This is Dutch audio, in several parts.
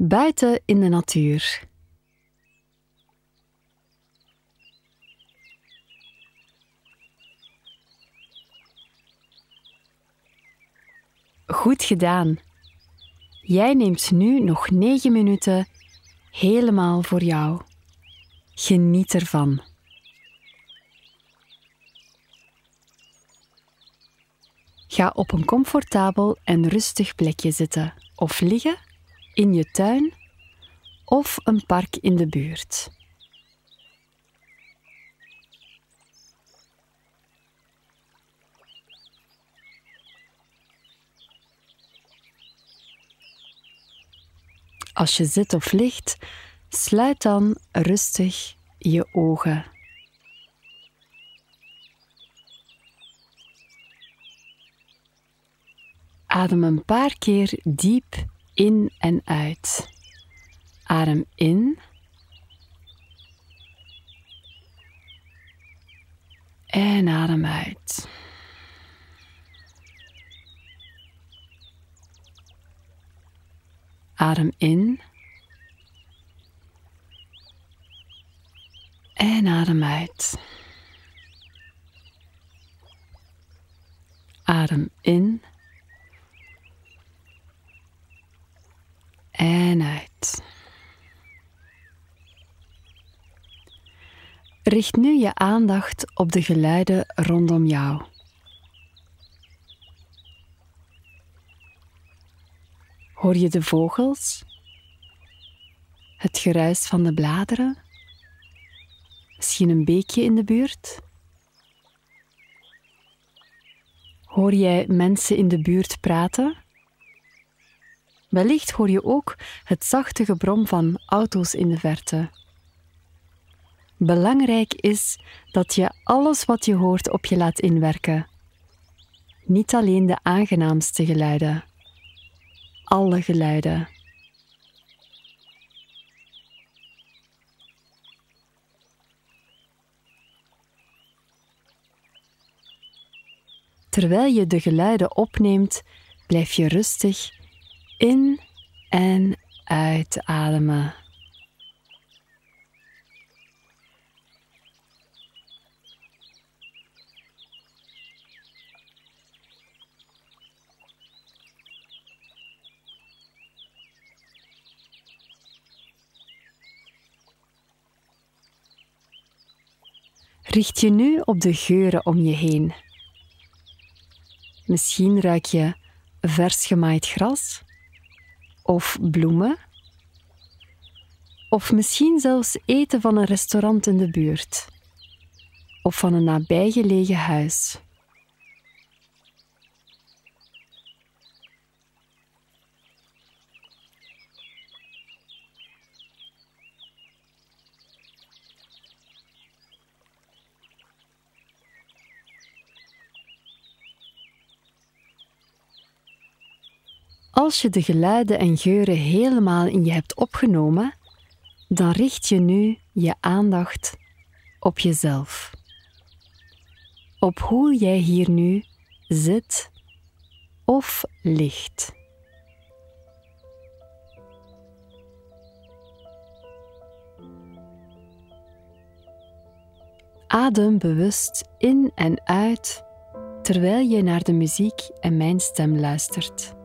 Buiten in de natuur. Goed gedaan. Jij neemt nu nog negen minuten helemaal voor jou. Geniet ervan. Ga op een comfortabel en rustig plekje zitten of liggen in je tuin of een park in de buurt. Als je zit of ligt, sluit dan rustig je ogen. Adem een paar keer diep in en uit. Adem in. En adem uit. Adem in. En adem uit. Adem in. En uit. Richt nu je aandacht op de geluiden rondom jou. Hoor je de vogels? Het geruis van de bladeren? Misschien een beekje in de buurt? Hoor jij mensen in de buurt praten? Wellicht hoor je ook het zachte gebrom van auto's in de verte. Belangrijk is dat je alles wat je hoort op je laat inwerken. Niet alleen de aangenaamste geluiden, alle geluiden. Terwijl je de geluiden opneemt, blijf je rustig in en uitademen. Richt je nu op de geuren om je heen. Misschien ruik je vers gemaaid gras of bloemen. Of misschien zelfs eten van een restaurant in de buurt of van een nabijgelegen huis. Als je de geluiden en geuren helemaal in je hebt opgenomen, dan richt je nu je aandacht op jezelf. Op hoe jij hier nu zit of ligt. Adem bewust in en uit terwijl je naar de muziek en mijn stem luistert.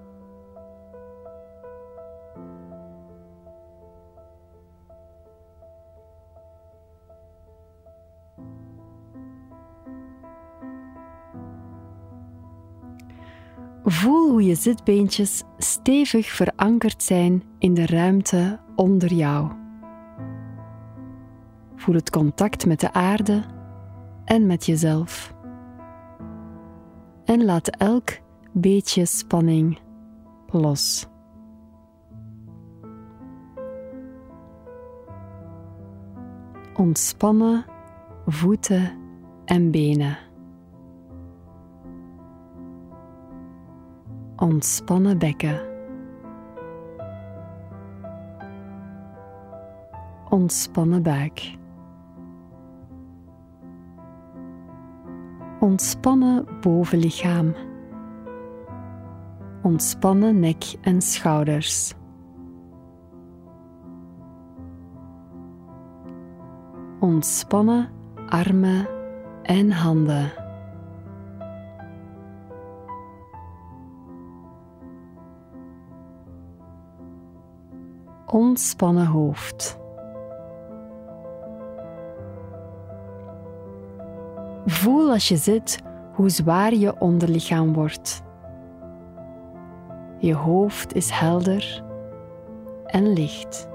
Je zitbeentjes stevig verankerd zijn in de ruimte onder jou. Voel het contact met de aarde en met jezelf. En laat elk beetje spanning los. Ontspannen voeten en benen. ontspannen bekken. Ontspannen buik. Ontspannen bovenlichaam. Ontspannen nek en schouders. Ontspannen armen en handen. Ontspannen hoofd. Voel als je zit hoe zwaar je onderlichaam wordt. Je hoofd is helder en licht.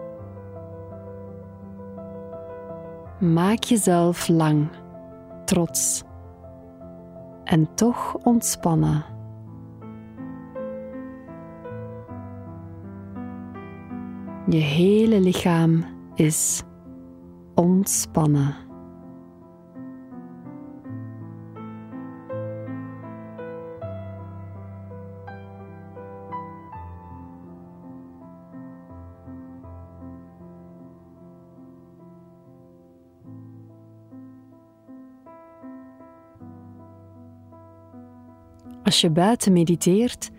Maak jezelf lang, trots en toch ontspannen. Je hele lichaam is ontspannen. Als je buiten mediteert,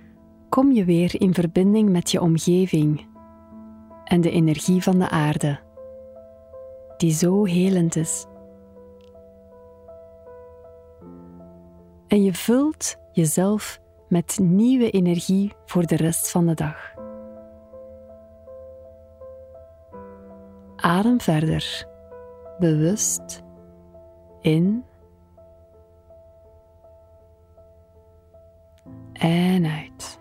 kom je weer in verbinding met je omgeving en de energie van de aarde, die zo helend is. En je vult jezelf met nieuwe energie voor de rest van de dag. Adem verder, bewust in en uit.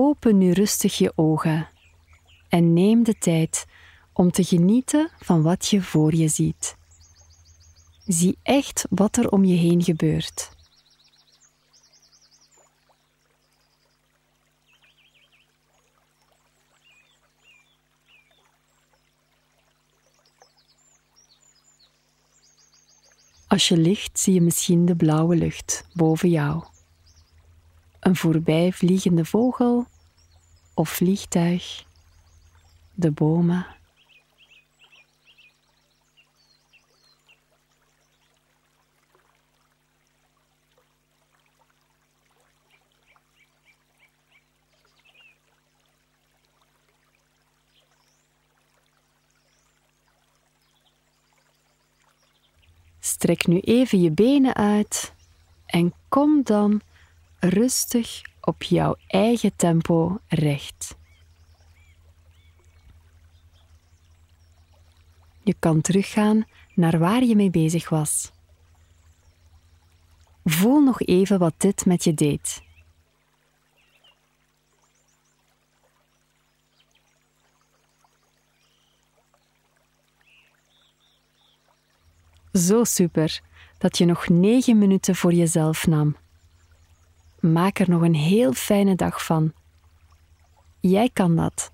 Open nu rustig je ogen en neem de tijd om te genieten van wat je voor je ziet. Zie echt wat er om je heen gebeurt. Als je ligt, zie je misschien de blauwe lucht boven jou een voorbijvliegende vogel of vliegtuig, de bomen. Strek nu even je benen uit en kom dan rustig op jouw eigen tempo recht. Je kan teruggaan naar waar je mee bezig was. Voel nog even wat dit met je deed. Zo super dat je nog negen minuten voor jezelf nam. Maak er nog een heel fijne dag van. Jij kan dat.